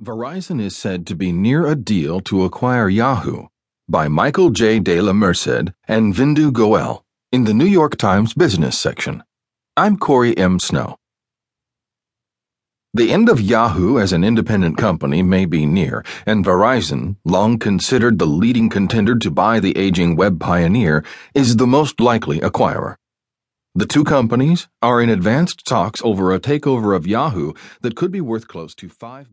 Verizon is said to be near a deal to acquire Yahoo by Michael J. de la Merced and Vindu Goel in the New York Times business section. I'm Corey M. Snow. The end of Yahoo as an independent company may be near, and Verizon, long considered the leading contender to buy the aging web pioneer, is the most likely acquirer. The two companies are in advanced talks over a takeover of Yahoo that could be worth close to 5